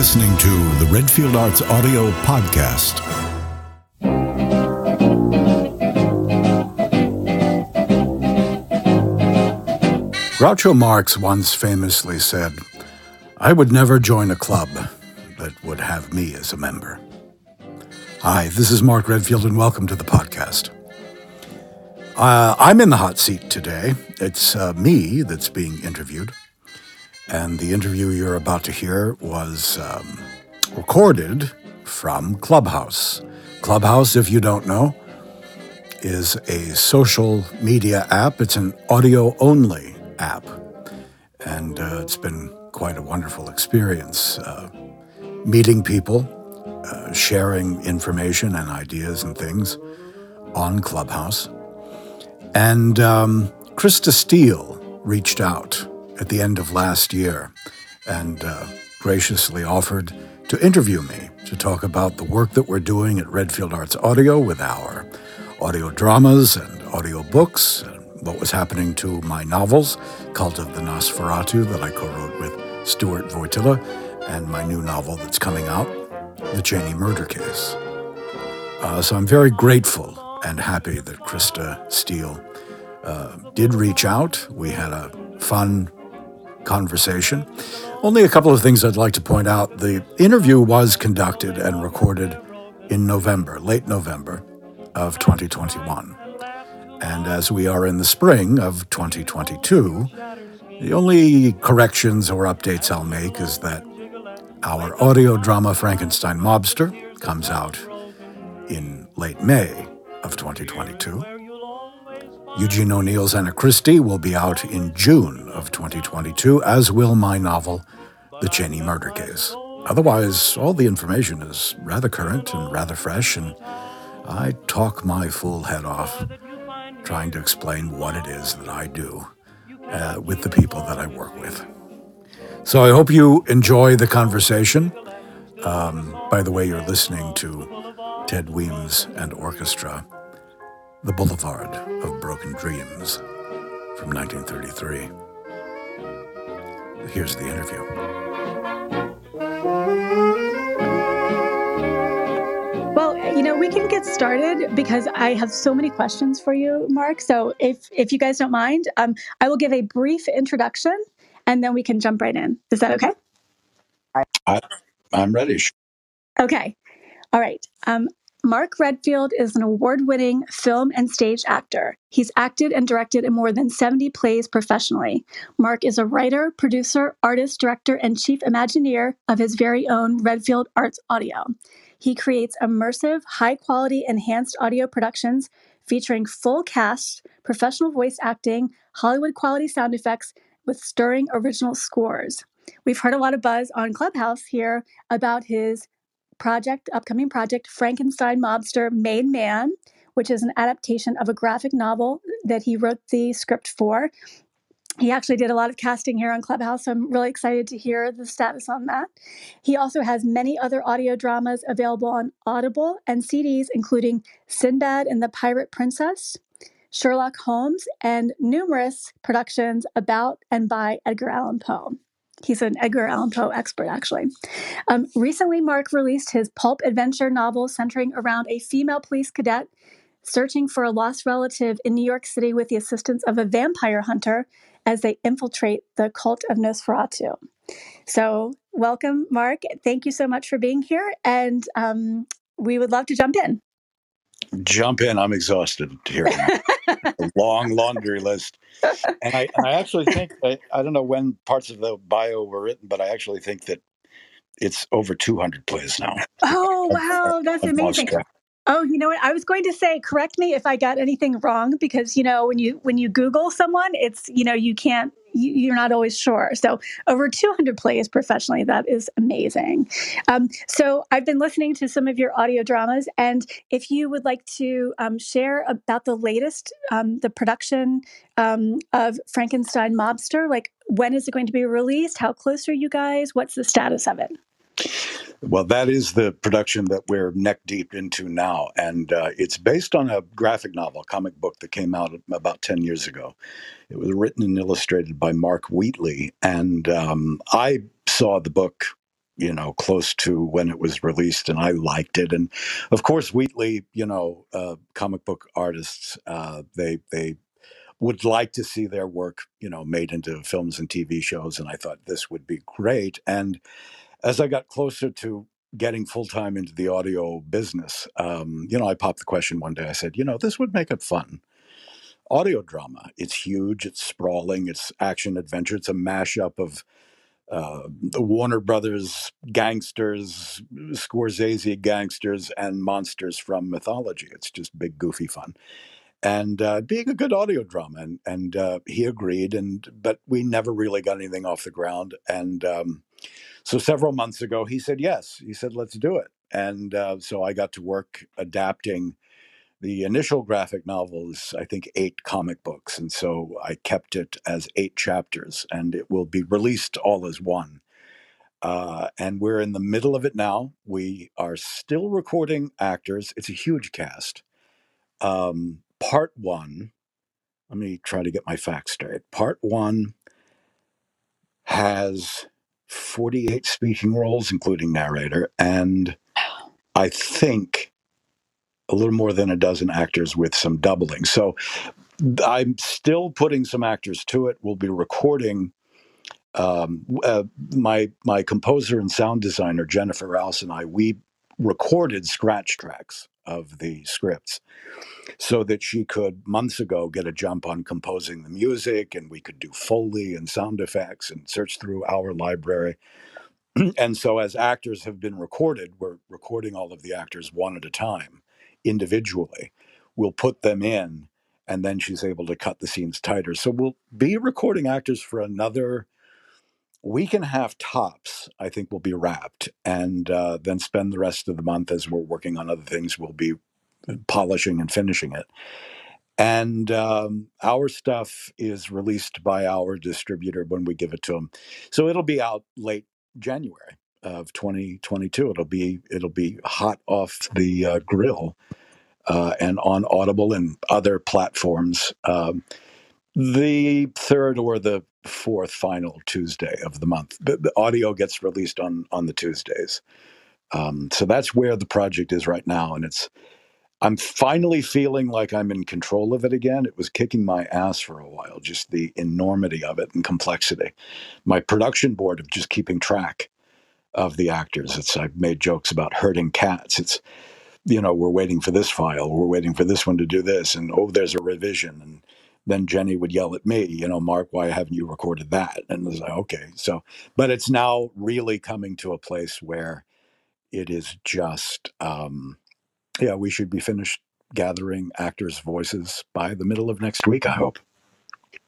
listening to the Redfield Arts Audio Podcast. Groucho Marx once famously said, I would never join a club that would have me as a member. Hi, this is Mark Redfield, and welcome to the podcast. Uh, I'm in the hot seat today. It's uh, me that's being interviewed. And the interview you're about to hear was um, recorded from Clubhouse. Clubhouse, if you don't know, is a social media app. It's an audio only app. And uh, it's been quite a wonderful experience uh, meeting people, uh, sharing information and ideas and things on Clubhouse. And um, Krista Steele reached out at the end of last year and uh, graciously offered to interview me to talk about the work that we're doing at Redfield Arts Audio with our audio dramas and audio books, and what was happening to my novels, Cult of the Nosferatu, that I co wrote with Stuart Voytilla, and my new novel that's coming out, The Cheney Murder Case. Uh, so I'm very grateful and happy that Krista Steele uh, did reach out. We had a fun conversation. Only a couple of things I'd like to point out. The interview was conducted and recorded in November, late November of 2021. And as we are in the spring of 2022, the only corrections or updates I'll make is that our audio drama Frankenstein Mobster comes out in late May of 2022. Eugene O'Neill's Anna Christie will be out in June of 2022, as will my novel, The Cheney Murder Case. Otherwise, all the information is rather current and rather fresh, and I talk my full head off trying to explain what it is that I do uh, with the people that I work with. So I hope you enjoy the conversation. Um, by the way, you're listening to Ted Weems and Orchestra the Boulevard of Broken Dreams from 1933. Here's the interview. Well, you know, we can get started because I have so many questions for you, Mark. So if if you guys don't mind, um, I will give a brief introduction and then we can jump right in. Is that okay? I, I'm ready. Okay. All right. Um, Mark Redfield is an award winning film and stage actor. He's acted and directed in more than 70 plays professionally. Mark is a writer, producer, artist, director, and chief Imagineer of his very own Redfield Arts Audio. He creates immersive, high quality, enhanced audio productions featuring full cast, professional voice acting, Hollywood quality sound effects with stirring original scores. We've heard a lot of buzz on Clubhouse here about his project, upcoming project, Frankenstein Mobster Made Man, which is an adaptation of a graphic novel that he wrote the script for. He actually did a lot of casting here on Clubhouse, so I'm really excited to hear the status on that. He also has many other audio dramas available on Audible and CDs, including Sinbad and the Pirate Princess, Sherlock Holmes, and numerous productions about and by Edgar Allan Poe. He's an Edgar Allan Poe expert, actually. Um, recently, Mark released his pulp adventure novel centering around a female police cadet searching for a lost relative in New York City with the assistance of a vampire hunter as they infiltrate the cult of Nosferatu. So, welcome, Mark. Thank you so much for being here. And um, we would love to jump in. Jump in. I'm exhausted hearing a long laundry list. And I, I actually think, I, I don't know when parts of the bio were written, but I actually think that it's over 200 plays now. Oh, wow. That's amazing. Oh, you know what? I was going to say, correct me if I got anything wrong, because you know when you when you Google someone, it's you know you can't you, you're not always sure. So over 200 plays professionally, that is amazing. Um, so I've been listening to some of your audio dramas, and if you would like to um, share about the latest, um, the production um, of Frankenstein Mobster, like when is it going to be released? How close are you guys? What's the status of it? Well, that is the production that we're neck deep into now. And uh, it's based on a graphic novel, comic book that came out about 10 years ago. It was written and illustrated by Mark Wheatley. And um, I saw the book you know, close to when it was released, and I liked it. And of course, Wheatley, you know, uh, comic book artists, uh, they they would like to see their work, you know, made into films and TV shows. And I thought this would be great. And as I got closer to getting full time into the audio business, um, you know, I popped the question one day. I said, you know, this would make it fun. Audio drama. It's huge. It's sprawling. It's action adventure. It's a mashup of uh, the Warner Brothers gangsters, Scorsese gangsters, and monsters from mythology. It's just big, goofy fun and uh, being a good audio drama. And, and uh, he agreed, and but we never really got anything off the ground. And um, so several months ago, he said yes. He said, let's do it. And uh, so I got to work adapting the initial graphic novels, I think eight comic books. And so I kept it as eight chapters, and it will be released all as one. Uh, and we're in the middle of it now. We are still recording actors. It's a huge cast. Um, part one, let me try to get my facts straight. Part one has 48 speaking roles, including narrator, and I think a little more than a dozen actors with some doubling. So I'm still putting some actors to it. We'll be recording. Um, uh, my my composer and sound designer Jennifer Rouse and I we recorded scratch tracks of the scripts so that she could months ago get a jump on composing the music and we could do foley and sound effects and search through our library. And so as actors have been recorded we're recording all of the actors one at a time individually. We'll put them in and then she's able to cut the scenes tighter. So we'll be recording actors for another week and a half tops i think we'll be wrapped and uh, then spend the rest of the month as we're working on other things we'll be polishing and finishing it. And um, our stuff is released by our distributor when we give it to them so it'll be out late january of 2022 it'll be it'll be hot off the uh, grill uh, and on audible and other platforms. Um, the third or the fourth final tuesday of the month the, the audio gets released on on the tuesdays um, so that's where the project is right now and it's I'm finally feeling like I'm in control of it again. It was kicking my ass for a while, just the enormity of it and complexity. My production board of just keeping track of the actors. It's I've made jokes about herding cats. It's you know, we're waiting for this file, we're waiting for this one to do this, and oh, there's a revision. And then Jenny would yell at me, you know, Mark, why haven't you recorded that? And was like, okay. So but it's now really coming to a place where it is just um yeah, we should be finished gathering actors' voices by the middle of next week, I hope.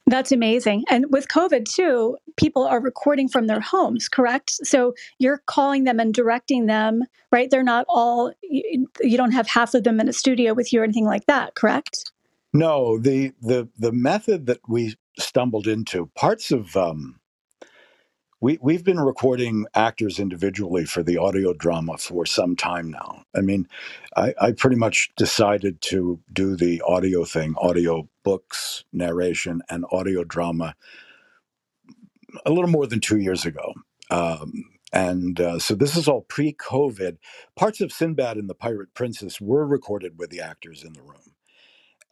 That's amazing. And with COVID too, people are recording from their homes, correct? So you're calling them and directing them, right? They're not all, you don't have half of them in a studio with you or anything like that, correct? No, the the the method that we stumbled into, parts of um, we we've been recording actors individually for the audio drama for some time now. I mean, I, I pretty much decided to do the audio thing, audio books, narration, and audio drama a little more than two years ago. Um, and uh, so this is all pre-COVID. Parts of Sinbad and the Pirate Princess were recorded with the actors in the room,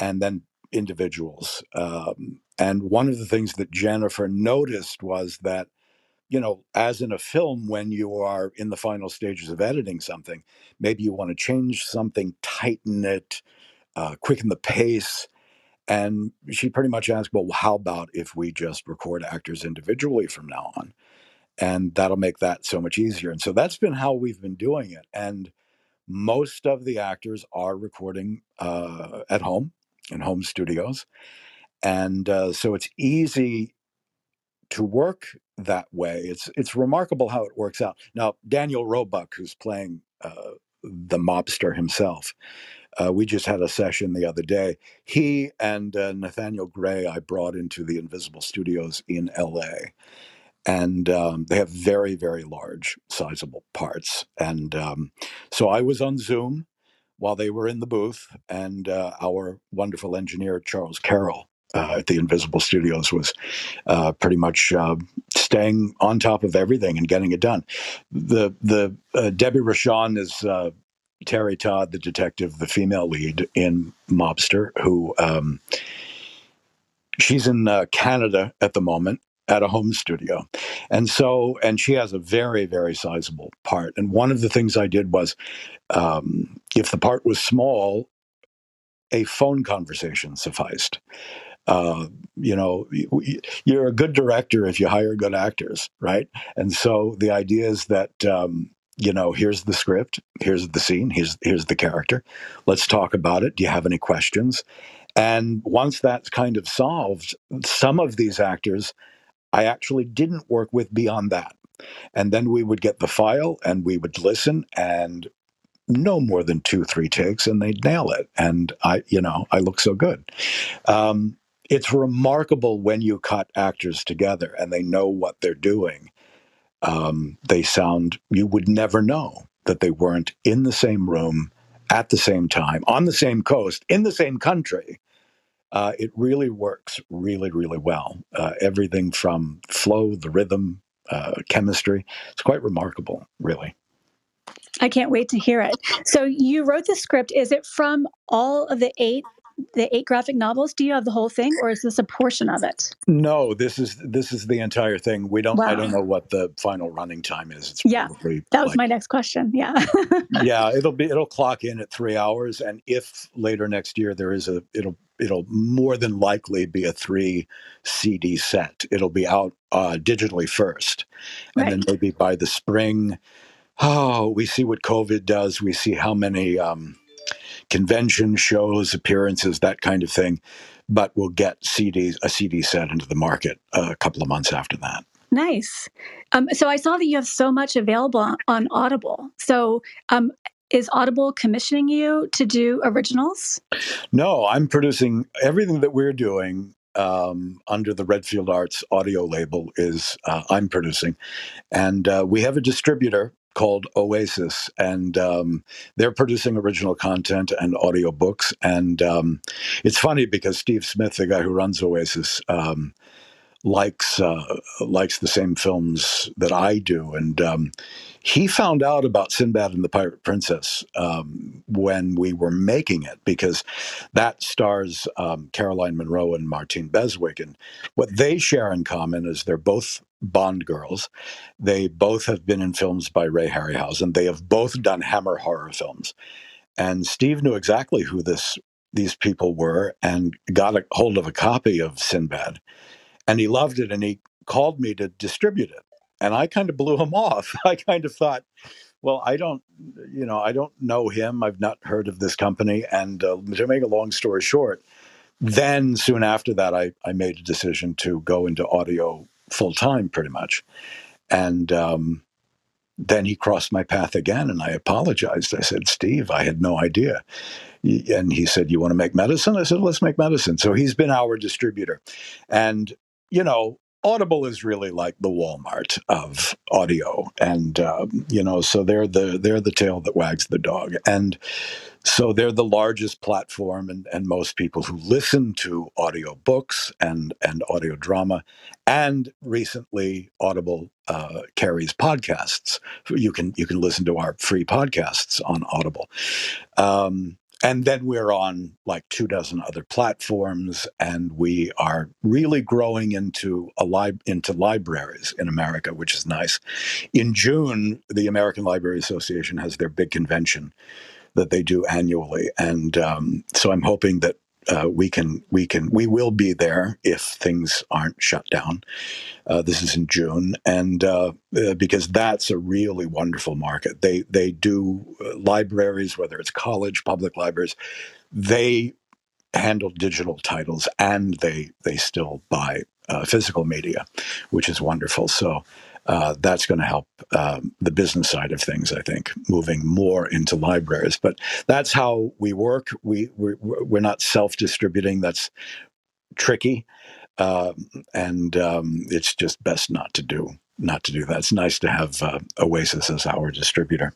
and then individuals. Um, and one of the things that Jennifer noticed was that you know, as in a film, when you are in the final stages of editing something, maybe you want to change something, tighten it, uh, quicken the pace. And she pretty much asked, well, how about if we just record actors individually from now on? And that'll make that so much easier. And so that's been how we've been doing it. And most of the actors are recording uh, at home in home studios. And uh, so it's easy to work that way. It's it's remarkable how it works out. Now, Daniel Roebuck, who's playing uh, the mobster himself, uh, we just had a session the other day. He and uh, Nathaniel Gray, I brought into the Invisible Studios in L.A. And um, they have very, very large, sizable parts. And um, so I was on Zoom while they were in the booth, and uh, our wonderful engineer, Charles Carroll, uh, at the Invisible Studios was uh, pretty much uh, staying on top of everything and getting it done. The the uh, Debbie Rochon is uh, Terry Todd, the detective, the female lead in Mobster, who um, she's in uh, Canada at the moment at a home studio. And so, and she has a very, very sizable part. And one of the things I did was um, if the part was small, a phone conversation sufficed. Uh, you know, you're a good director if you hire good actors, right? And so the idea is that um, you know, here's the script, here's the scene, here's here's the character. Let's talk about it. Do you have any questions? And once that's kind of solved, some of these actors I actually didn't work with beyond that. And then we would get the file and we would listen and no more than two, three takes and they'd nail it. And I, you know, I look so good. Um, it's remarkable when you cut actors together and they know what they're doing um, they sound, you would never know that they weren't in the same room at the same time, on the same coast, in the same country. Uh, it really works really, really well. Uh, everything from flow, the rhythm, uh, chemistry. It's quite remarkable, really. I can't wait to hear it. So you wrote the script. Is it from all of the eight the eight graphic novels? Do you have the whole thing, or is this a portion of it? No, this is this is the entire thing. We don't. Wow. I don't know what the final running time is. It's yeah, that was like, my next question. Yeah, yeah, it'll be it'll clock in at three hours, and if later next year there is a it'll it'll more than likely be a three CD set. It'll be out uh, digitally first, and right. then maybe by the spring. Oh, we see what COVID does. We see how many. Um, convention shows, appearances, that kind of thing. But we'll get CDs, a CD set into the market a couple of months after that. Nice. Um, so I saw that you have so much available on Audible. So um, is Audible commissioning you to do originals? No, I'm producing everything that we're doing um, under the Redfield Arts audio label is uh, I'm producing, and uh, we have a distributor called Oasis, and um, they're producing original content and audiobooks. And um, it's funny because Steve Smith, the guy who runs Oasis, um, likes uh, likes the same films that I do, and um, he found out about Sinbad and the Pirate Princess um, when we were making it because that stars um, Caroline Munro and Martine Beswick, and what they share in common is they're both Bond girls. They both have been in films by Ray Harryhausen. They have both done Hammer horror films. And Steve knew exactly who this these people were and got a hold of a copy of Sinbad. And he loved it and he called me to distribute it. And I kind of blew him off. I kind of thought, well, I don't, you know, I don't know him. I've not heard of this company. And uh, to make a long story short, then soon after that, I, I made a decision to go into audio full time, pretty much. And um, then he crossed my path again, and I apologized. I said, Steve, I had no idea. And he said, You want to make medicine? I said, Let's make medicine. So he's been our distributor. And, you know, Audible is really like the Walmart of audio, and um, you know, so they're the they're the tail that wags the dog, and so they're the largest platform, and, and most people who listen to audio books and and audio drama, and recently Audible uh, carries podcasts. You can you can listen to our free podcasts on Audible. Um, and then we're on like two dozen other platforms and we are really growing into a li- into libraries in america which is nice. In june the american library association has their big convention that they do annually and um, so i'm hoping that uh, we can we can we will be there if things aren't shut down. Uh, this is in June, and uh, uh because that's a really wonderful market. They they do uh, libraries, whether it's college, public libraries, they handle digital titles and they they still buy uh, physical media, which is wonderful. So uh, that's going to help um, the business side of things. I think moving more into libraries, but that's how we work. We we're, we're not self distributing. That's tricky, uh, and um, it's just best not to do not to do that. It's nice to have uh, Oasis as our distributor.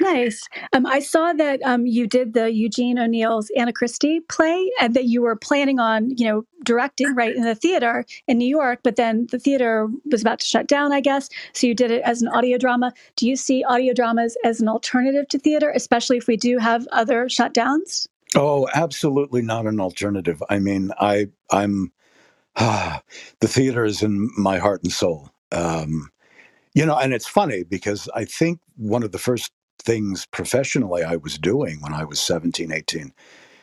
Nice. Um, I saw that um, you did the Eugene O'Neill's Anna Christie play, and that you were planning on, you know, directing right in the theater in New York. But then the theater was about to shut down, I guess. So you did it as an audio drama. Do you see audio dramas as an alternative to theater, especially if we do have other shutdowns? Oh, absolutely not an alternative. I mean, I I'm ah, the theater is in my heart and soul. Um, you know, and it's funny because I think one of the first things professionally I was doing when I was 17, 18.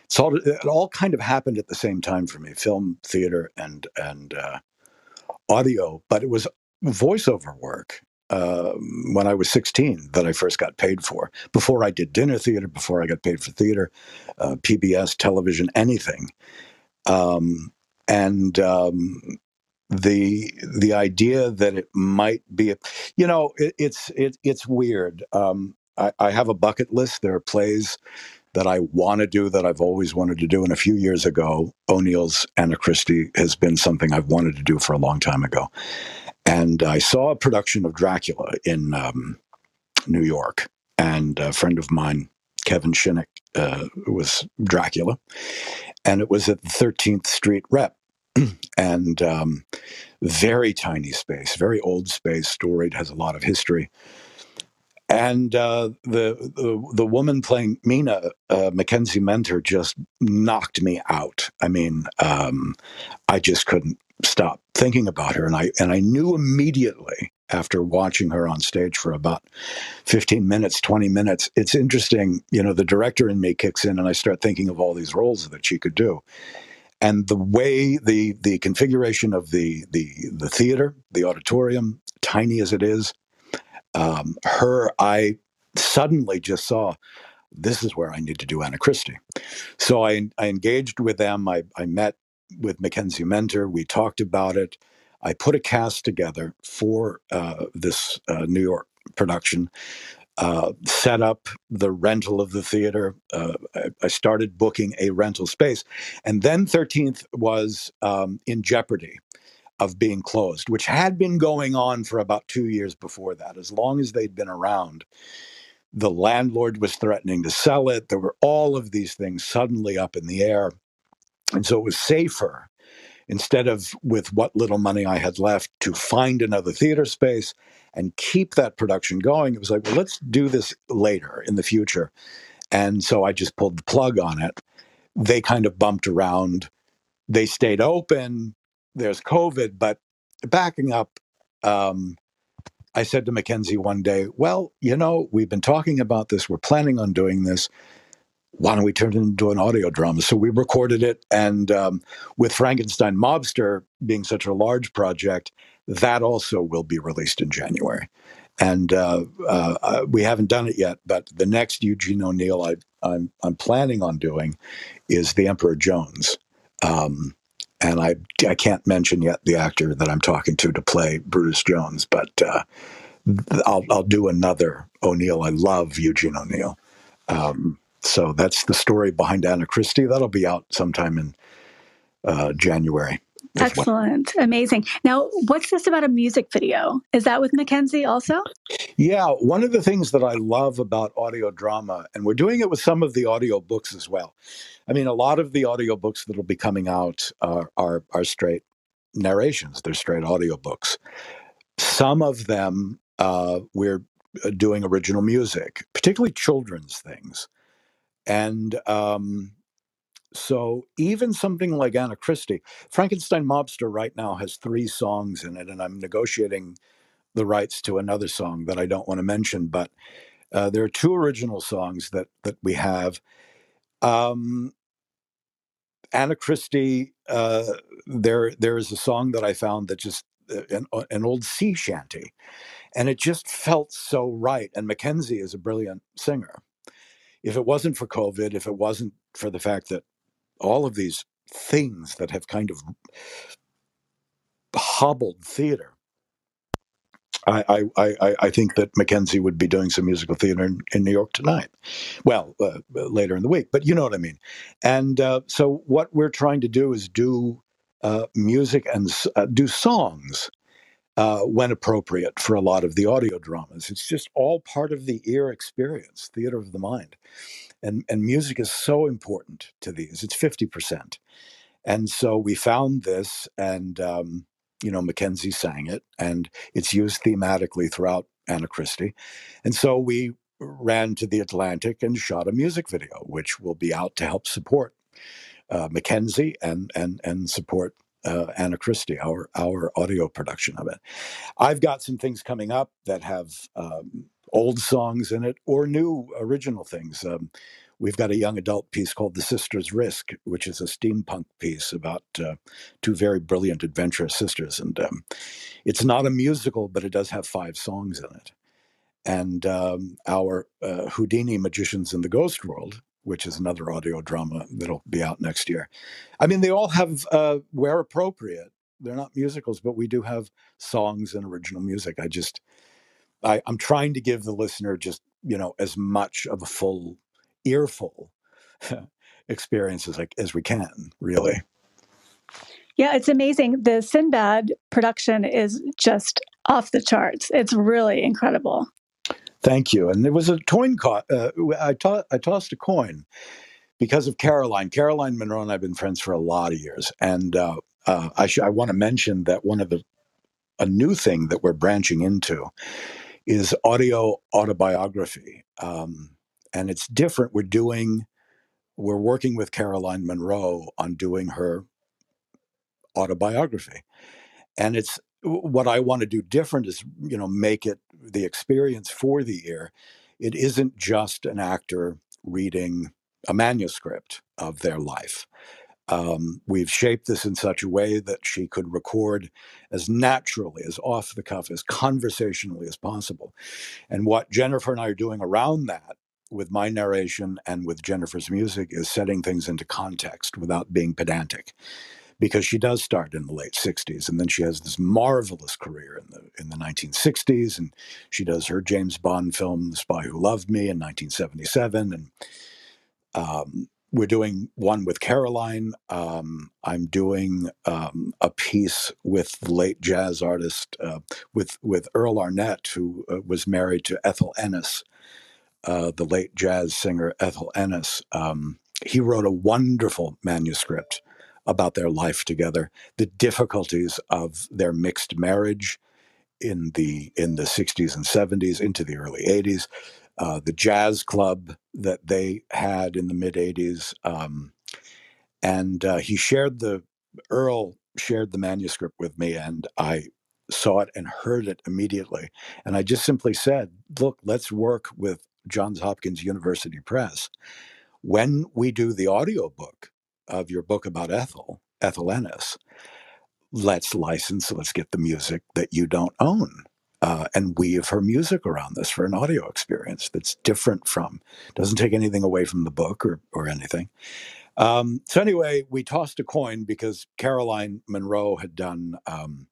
So it all kind of happened at the same time for me, film, theater, and and uh, audio. But it was voiceover work uh, when I was 16 that I first got paid for. Before I did dinner theater, before I got paid for theater, uh, PBS, television, anything. Um, and um, the the idea that it might be, you know, it, it's it, it's weird. Um, I, I have a bucket list. There are plays that I want to do that I've always wanted to do. And a few years ago, O'Neill's Anna Christie has been something I've wanted to do for a long time ago. And I saw a production of Dracula in um, New York, and a friend of mine, Kevin Shinnick, uh, was Dracula, and it was at the 13th Street Rep. and um, very tiny space, very old space, storied, has a lot of history and uh, the, the, the woman playing Mina, uh, Mackenzie Mentor, just knocked me out. I mean, um, I just couldn't stop thinking about her, and I and I knew immediately after watching her on stage for about 15 minutes 20 minutes it's interesting you know the director in me kicks in and i start thinking of all these roles that she could do and the way the the configuration of the the the theater the auditorium tiny as it is um, her, I suddenly just saw this is where I need to do Anna Christie. So I, I engaged with them. I, I met with Mackenzie Mentor. We talked about it. I put a cast together for uh, this uh, New York production, uh, set up the rental of the theater. Uh, I, I, started booking a rental space. And then 13th was um, in jeopardy of being closed, which had been going on for about two years before that. As long as they'd been around, the landlord was threatening to sell it. There were all of these things suddenly up in the air. And so it was safer, instead of with what little money I had left, to find another theater space and keep that production going. It was like, well, let's do this later in the future. And so I just pulled the plug on it. They kind of bumped around. They stayed open there's COVID, but backing up, um, I said to Mackenzie one day, Well, you know, we've been talking about this. We're planning on doing this. Why don't we turn it into an audio drama? So we recorded it. And um, with Frankenstein Mobster being such a large project, that also will be released in January. And uh, uh, uh we haven't done it yet, but the next Eugene O'Neill I, I'm, I'm planning on doing is The Emperor Jones. Um, and I I can't mention yet the actor that I'm talking to to play Brutus Jones, but uh, I'll I'll do another O'Neill. I love Eugene O'Neill, um, so that's the story behind Anna Christie. That'll be out sometime in uh, January. Excellent, amazing. Now, what's this about a music video? Is that with Mackenzie also? Yeah, one of the things that I love about audio drama, and we're doing it with some of the audio books as well, I mean, a lot of the audiobooks that'll be coming out are, are, are straight narrations, they're straight audiobooks. Some of them uh, we're uh, doing original music, particularly children's things. And um, so even something like Anna Christie, Frankenstein Mobster right now has three songs in it, and I'm negotiating the rights to another song that I don't want to mention, but uh, there are two original songs that that we have. Um, Anna Christie, uh, there there is a song that I found that just uh, an, uh, an old sea shanty, and it just felt so right. And Mackenzie is a brilliant singer. If it wasn't for COVID, if it wasn't for the fact that all of these things that have kind of hobbled theater I, I, I, I think that Mackenzie would be doing some musical theater in, in New York tonight. Well, uh, later in the week, but you know what I mean. And uh, so, what we're trying to do is do uh, music and uh, do songs uh, when appropriate for a lot of the audio dramas. It's just all part of the ear experience, theater of the mind. And, and music is so important to these. It's 50%. And so we found this, and, um, you know, Mackenzie sang it, and it's used thematically throughout Anna Christie. And so we ran to the Atlantic and shot a music video, which will be out to help support uh, Mackenzie and, and, and support uh, Anna Christie, our our audio production of it. I've got some things coming up that have um, old songs in it or new original things. Um, we've got a young adult piece called "The Sisters' Risk," which is a steampunk piece about uh, two very brilliant, adventurous sisters, and um, it's not a musical, but it does have five songs in it. And um, our uh, Houdini Magicians in the Ghost World, which is another audio drama that'll be out next year. I mean, they all have, uh, where appropriate, they're not musicals, but we do have songs and original music. I just, I, I'm trying to give the listener just, you know, as much of a full earful experience as, like, as we can, really. Yeah, it's amazing. The Sinbad production is just off the charts. It's really incredible. Thank you. And there was a coin. Co- uh, I, to- I tossed a coin because of Caroline. Caroline Munro and I've been friends for a lot of years, and uh, uh, I, sh- I want to mention that one of the a new thing that we're branching into is audio autobiography, um, and it's different. We're doing we're working with Caroline Munro on doing her autobiography, and it's what I want to do different is you know make it the experience for the ear. It isn't just an actor reading a manuscript of their life. Um, we've shaped this in such a way that she could record as naturally, as off the cuff, as conversationally as possible. And what Jennifer and I are doing around that with my narration and with Jennifer's music is setting things into context without being pedantic because she does start in the late 60s and then she has this marvelous career in the in the 1960s and she does her James Bond film The Spy Who Loved Me in 1977 and um, we're doing one with Caroline. Um, I'm doing um, a piece with the late jazz artist uh, with with Earl Arnett, who uh, was married to Ethel Ennis, uh, the late jazz singer Ethel Ennis. Um, he wrote a wonderful manuscript about their life together, the difficulties of their mixed marriage in the in the 60s and 70s into the early 80s, uh, the jazz club that they had in the mid 80s, um, and uh, he shared the Earl shared the manuscript with me, and I saw it and heard it immediately, and I just simply said, "Look, let's work with Johns Hopkins University Press." When we do the audiobook of your book about Ethel, Ethel Ennis, let's license, let's get the music that you don't own. Uh, and weave her music around this for an audio experience that's different from, doesn't take anything away from the book or, or anything. Um, so, anyway, we tossed a coin because Caroline Munro had done um,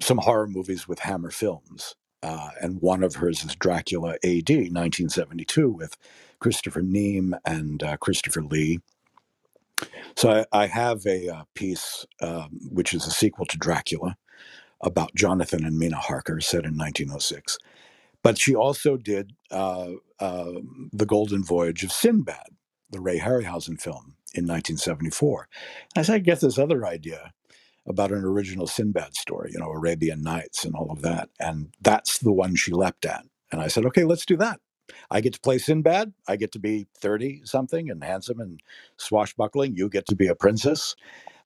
some horror movies with Hammer Films. Uh, and one of hers is Dracula AD 1972 with Christopher Neame and uh, Christopher Lee. So I, I have a uh, piece um, which is a sequel to Dracula about Jonathan and Mina Harker, set in 1906. But she also did uh, uh, The Golden Voyage of Sinbad, the Ray Harryhausen film in 1974. I said, I get this other idea about an original Sinbad story, you know, Arabian Nights and all of that. And that's the one she leapt at. And I said, okay, let's do that. I get to play Sinbad. I get to be 30 something and handsome and swashbuckling. You get to be a princess,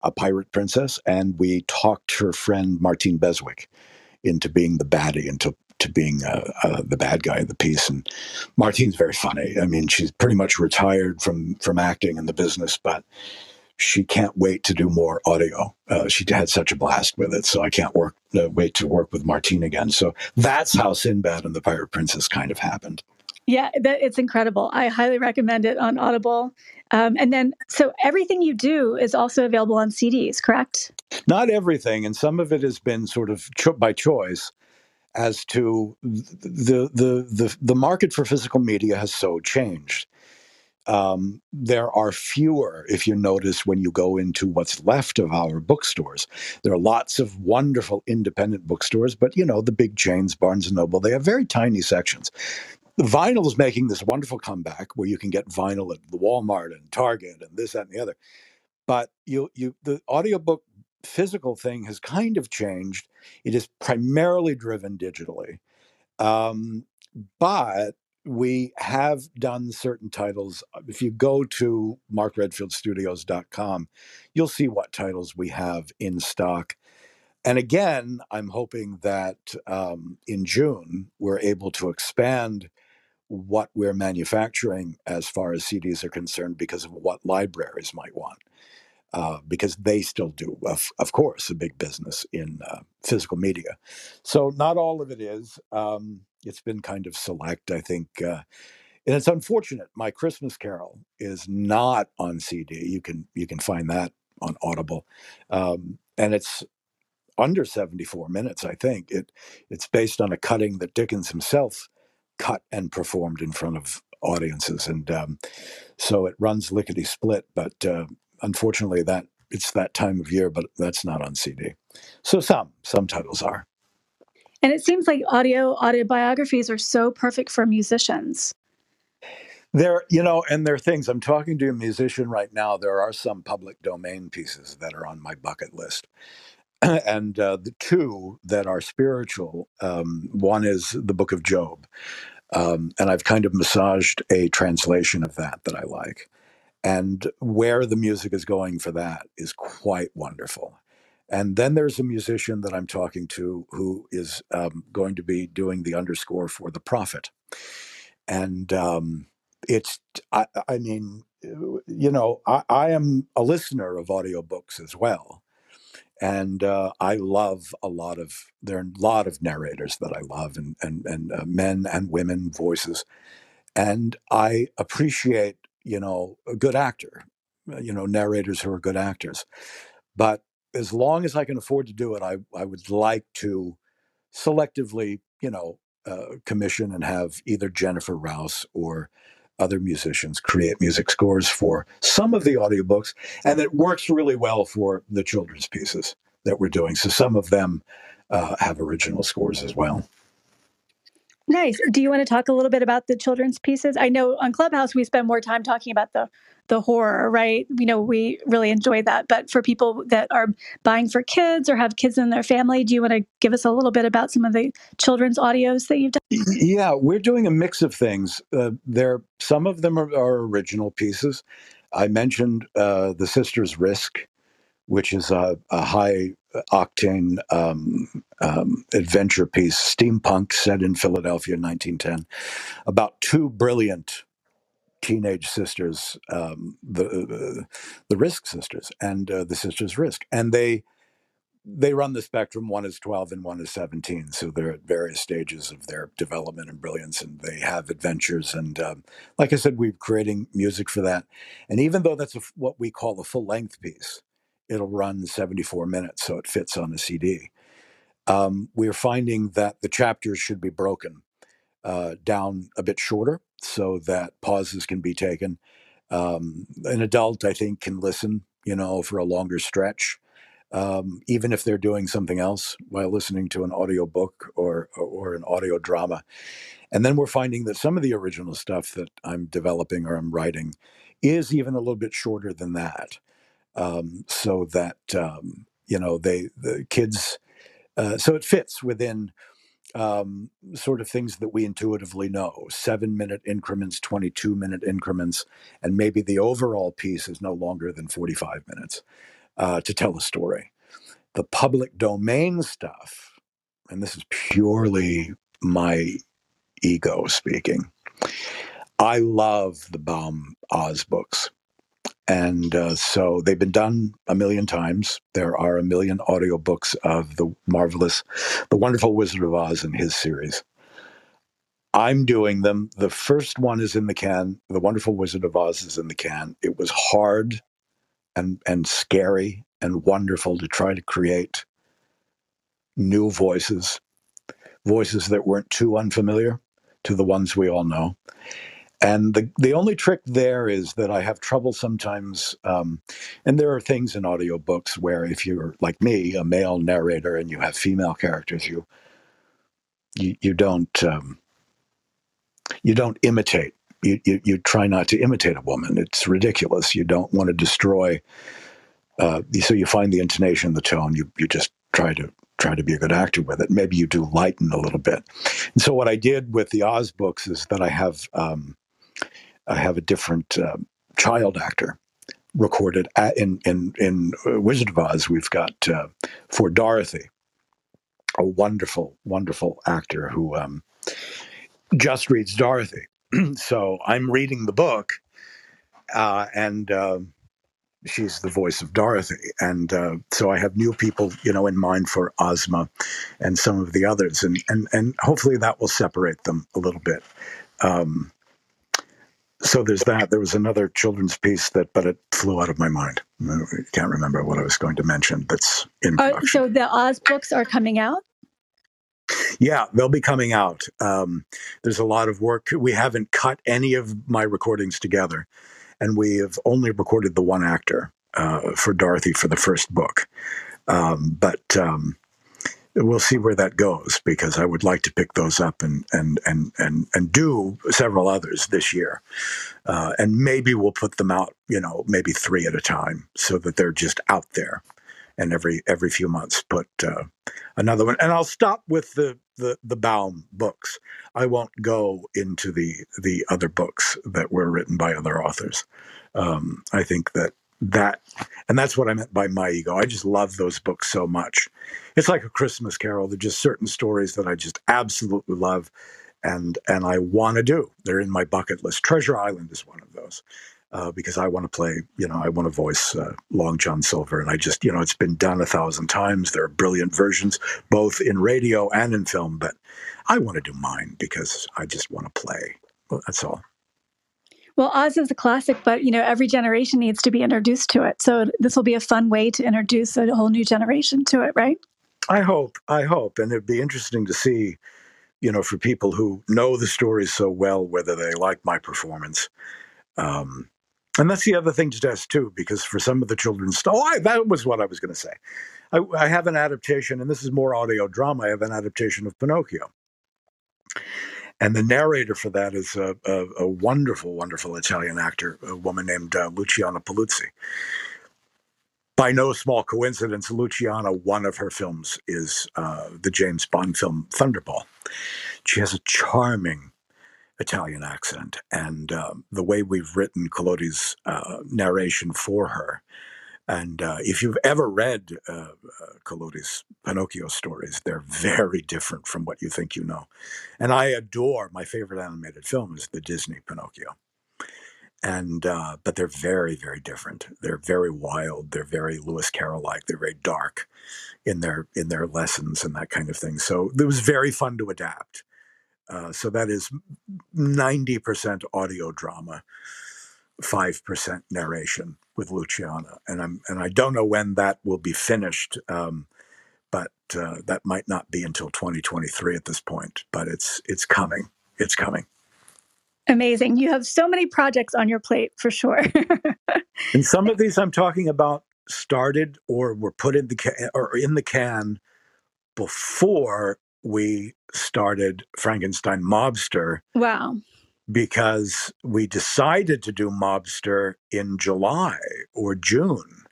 a pirate princess. And we talked her friend Martine Beswick into being the baddie, into to being uh, uh, the bad guy in the piece. And Martine's very funny. I mean, she's pretty much retired from from acting in the business, but she can't wait to do more audio. Uh, she had such a blast with it, so I can't work uh, wait to work with Martine again. So that's how Sinbad and the Pirate Princess kind of happened. Yeah, that, it's incredible. I highly recommend it on Audible. Um, and then, so everything you do is also available on CDs, correct? Not everything, and some of it has been sort of cho- by choice as to the, the the the market for physical media has so changed. um, there are fewer, if you notice, when you go into what's left of our bookstores. There are lots of wonderful independent bookstores, but you know, the big chains, Barnes and Noble, they have very tiny sections. The vinyl is making this wonderful comeback where you can get vinyl at the Walmart and Target and this, that, and the other. But you, you, the audiobook physical thing has kind of changed. It is primarily driven digitally. Um, but we have done certain titles. If you go to markredfieldstudios.com, you'll see what titles we have in stock. And again, I'm hoping that um, in June, we're able to expand what we're manufacturing as far as CDs are concerned because of what libraries might want uh, because they still do, of, of course, a big business in uh, physical media. So not all of it is. Um, it's been kind of select, I think. Uh, and it's unfortunate. My Christmas Carol is not on CD. You can you can find that on Audible, um, and it's under 74 minutes. I think it it's based on a cutting that Dickens himself cut and performed in front of audiences, and um, so it runs lickety split. But uh, unfortunately, that it's that time of year, but that's not on CD. So some some titles are. And it seems like audio autobiographies are so perfect for musicians. There, you know, and there are things. I'm talking to a musician right now. There are some public domain pieces that are on my bucket list. and uh, the two that are spiritual um, one is the book of Job. Um, and I've kind of massaged a translation of that that I like and where the music is going for that is quite wonderful. And then there's a musician that I'm talking to who is um, going to be doing the underscore for The Prophet. And um, it's, I, I, mean, you know, I, I, am a listener of audiobooks as well. And uh, I love a lot of, there are a lot of narrators that I love, and, and, and uh, men and women voices. And I appreciate you know, a good actor, uh, you know, narrators who are good actors. But as long as I can afford to do it, I, I would like to selectively, you know, uh, commission and have either Jennifer Rouse or other musicians create music scores for some of the audiobooks. And it works really well for the children's pieces that we're doing. So some of them uh, have original scores as well. Nice. Do you want to talk a little bit about the children's pieces? I know on Clubhouse we spend more time talking about the the horror, right? You know, we really enjoy that. But for people that are buying for kids or have kids in their family, do you want to give us a little bit about some of the children's audios that you've done? Yeah, we're doing a mix of things. Uh, there, some of them are, are original pieces. I mentioned uh, the Sisters Risk, which is a, a high octane um, um, adventure piece, steampunk set in Philadelphia in 1910, about two brilliant teenage sisters, um, the uh, the Risk sisters and uh, the sisters Risk, and they they run the spectrum. One is 12 and one is 17, so they're at various stages of their development and brilliance, and they have adventures. And um, like I said, we're creating music for that. And even though that's a, what we call a full length piece, it'll run 74 minutes, so it fits on a CD. Um, we're finding that the chapters should be broken uh, down a bit shorter so that pauses can be taken. Um, an adult, I think, can listen, you know, for a longer stretch, um, even if they're doing something else while listening to an audio book or, or an audio drama. And then we're finding that some of the original stuff that I'm developing or I'm writing is even a little bit shorter than that um, so that um, you know they the kids. Uh, so it fits within um, sort of things that we intuitively know seven minute increments, 22 minute increments, and maybe the overall piece is no longer than 45 minutes uh, to tell a story. The public domain stuff, and this is purely my ego speaking, I love the Baum Oz books. And uh, so they've been done a million times. There are a million audiobooks of the marvelous, the wonderful Wizard of Oz and his series. I'm doing them. The first one is in the can. The Wonderful Wizard of Oz is in the can. It was hard and and scary and wonderful to try to create new voices, voices that weren't too unfamiliar to the ones we all know. And the the only trick there is that I have trouble sometimes. Um, and there are things in audiobooks where if you're like me, a male narrator, and you have female characters, you you, you don't um, you don't imitate. You, you you try not to imitate a woman. It's ridiculous. You don't want to destroy. Uh, so you find the intonation, the tone. You you just try to try to be a good actor with it. Maybe you do lighten a little bit. And so what I did with the Oz books is that I have. Um, I have a different uh, child actor recorded at, in in in uh, Wizard of Oz. We've got uh, for Dorothy, a wonderful, wonderful actor who um, just reads Dorothy. so I'm reading the book, uh, and um, she's the voice of Dorothy, and uh, so I have new people, you know, in mind for Ozma, and some of the others, and and and hopefully that will separate them a little bit. Um, so there's that. There was another children's piece that, but it flew out of my mind. I can't remember what I was going to mention. That's in Uh, so the Oz books are coming out. Yeah, they'll be coming out. Um, there's a lot of work. We haven't cut any of my recordings together, and we have only recorded the one actor uh, for Dorothy for the first book. Um, but um, we'll see where that goes because I would like to pick those up and and and and and do several others this year, uh, and maybe we'll put them out. You know, maybe three at a time, so that they're just out there, and every every few months put uh, another one. And I'll stop with the the the Baum books. I won't go into the the other books that were written by other authors. Um, I think that that and that's what I meant by my ego. I just love those books so much. It's like a Christmas Carol. They're just certain stories that I just absolutely love, and and I want to do. They're in my bucket list. Treasure Island is one of those. Uh, because I want to play, you know, I want to voice uh, Long John Silver, and I just, you know, it's been done a thousand times. There are brilliant versions, both in radio and in film, but I want to do mine because I just want to play. Well, that's all. Well, Oz is a classic, but you know every generation needs to be introduced to it. So this will be a fun way to introduce a whole new generation to it, right? I hope, I hope, and it'd be interesting to see, you know, for people who know the stories so well, whether they like my performance. Um, and that's the other thing to test too, because for some of the children's oh, that was what I was going to say. I, I have an adaptation, and this is more audio drama. I have an adaptation of Pinocchio, and the narrator for that is a, a, a wonderful, wonderful Italian actor, a woman named uh, Luciana Paluzzi. By no small coincidence, Luciana, one of her films is uh, the James Bond film Thunderball. She has a charming Italian accent, and um, the way we've written Collodi's uh, narration for her. And uh, if you've ever read uh, uh, Pinocchio stories, they're very different from what you think you know. And I adore my favorite animated film is the Disney Pinocchio. And uh, but they're very, very different. They're very wild. They're very Lewis Carroll-like. They're very dark in their in their lessons and that kind of thing. So it was very fun to adapt. Uh, so that is 90% audio drama, 5% narration with Luciana. And I'm and I don't know when that will be finished, um, but uh, that might not be until 2023 at this point. But it's it's coming. It's coming. Amazing. You have so many projects on your plate for sure. And some of these I'm talking about started or were put in the can or in the can before we started Frankenstein Mobster wow. Because we decided to do Mobster in July or June.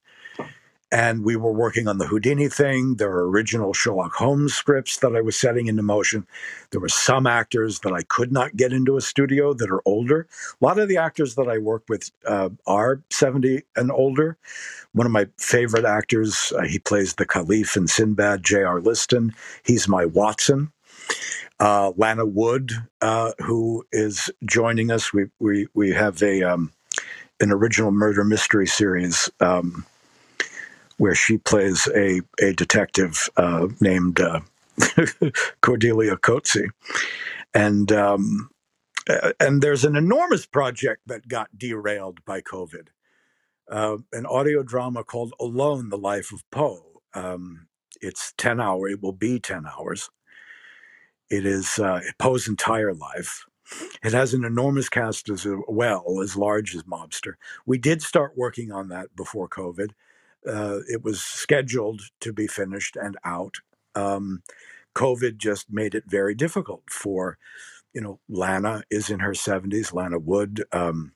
And we were working on the Houdini thing. There were original Sherlock Holmes scripts that I was setting into motion. There were some actors that I could not get into a studio that are older. A lot of the actors that I work with uh, are 70 and older. One of my favorite actors, uh, he plays the Caliph in Sinbad, J.R. Liston. He's my Watson uh, Lana Wood, uh, who is joining us. We we we have a um, an original murder mystery series um, where she plays a a detective uh, named uh, Cordelia Coetzee, and um, uh, and there's an enormous project that got derailed by COVID, uh, an audio drama called Alone: The Life of Poe. Um, it's ten hour. It will be ten hours. It is uh, Poe's entire life. It has an enormous cast as well, as large as Mobster. We did start working on that before COVID. Uh, it was scheduled to be finished and out. Um, COVID just made it very difficult for, you know, Lana is in her 70s, Lana Wood. Um,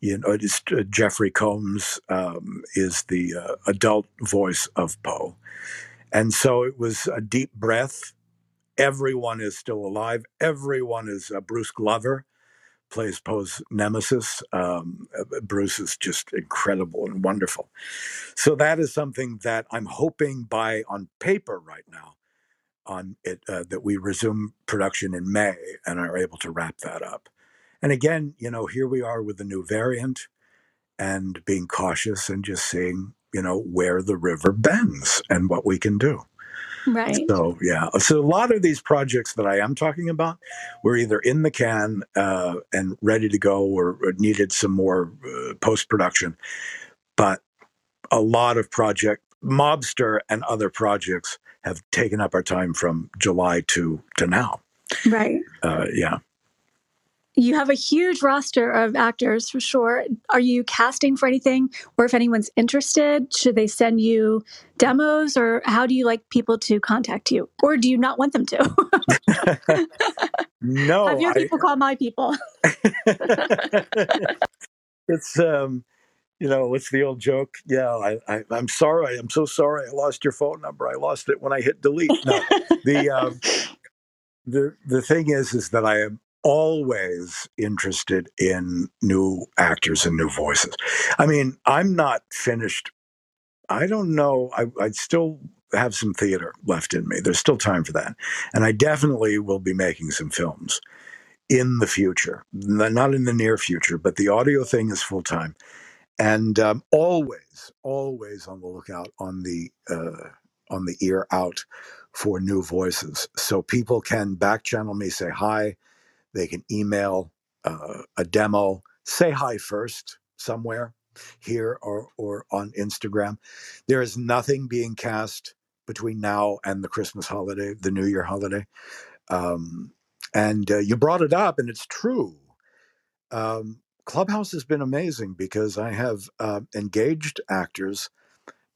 you know, uh, Jeffrey Combs um, is the uh, adult voice of Poe. And so it was a deep breath. Everyone is still alive. Everyone is uh, Bruce Glover plays Poe's nemesis. Um, uh, Bruce is just incredible and wonderful. So that is something that I'm hoping by on paper right now on it uh, that we resume production in May and are able to wrap that up. And again, you know, here we are with the new variant and being cautious and just seeing, you know, where the river bends and what we can do. Right. So yeah, so a lot of these projects that I am talking about were either in the can uh, and ready to go, or, or needed some more uh, post production. But a lot of project Mobster and other projects have taken up our time from July to to now. Right. Uh, yeah. You have a huge roster of actors for sure. Are you casting for anything? Or if anyone's interested, should they send you demos or how do you like people to contact you? Or do you not want them to? no. have your I- people call my people. it's um you know it's the old joke yeah I, I i'm sorry i'm so sorry i lost your phone number i lost it when i hit delete no the um the the thing is is that i am always interested in new actors and new voices. I mean i'm not finished. I don't know. I i still have some theater left in me. There's still time for that. And i definitely will be making some films in the future, not in the near future, but the audio thing is full time, and um, always, always on the lookout on the uh, on the ear out for new voices. So people can back channel me, say hi. They can email uh, a demo, say hi first somewhere here or or on Instagram. There is nothing being cast between now and the Christmas holiday, the New Year holiday. Um, and uh, you brought it up, and it's true. Um, Clubhouse has been amazing because I have uh, engaged actors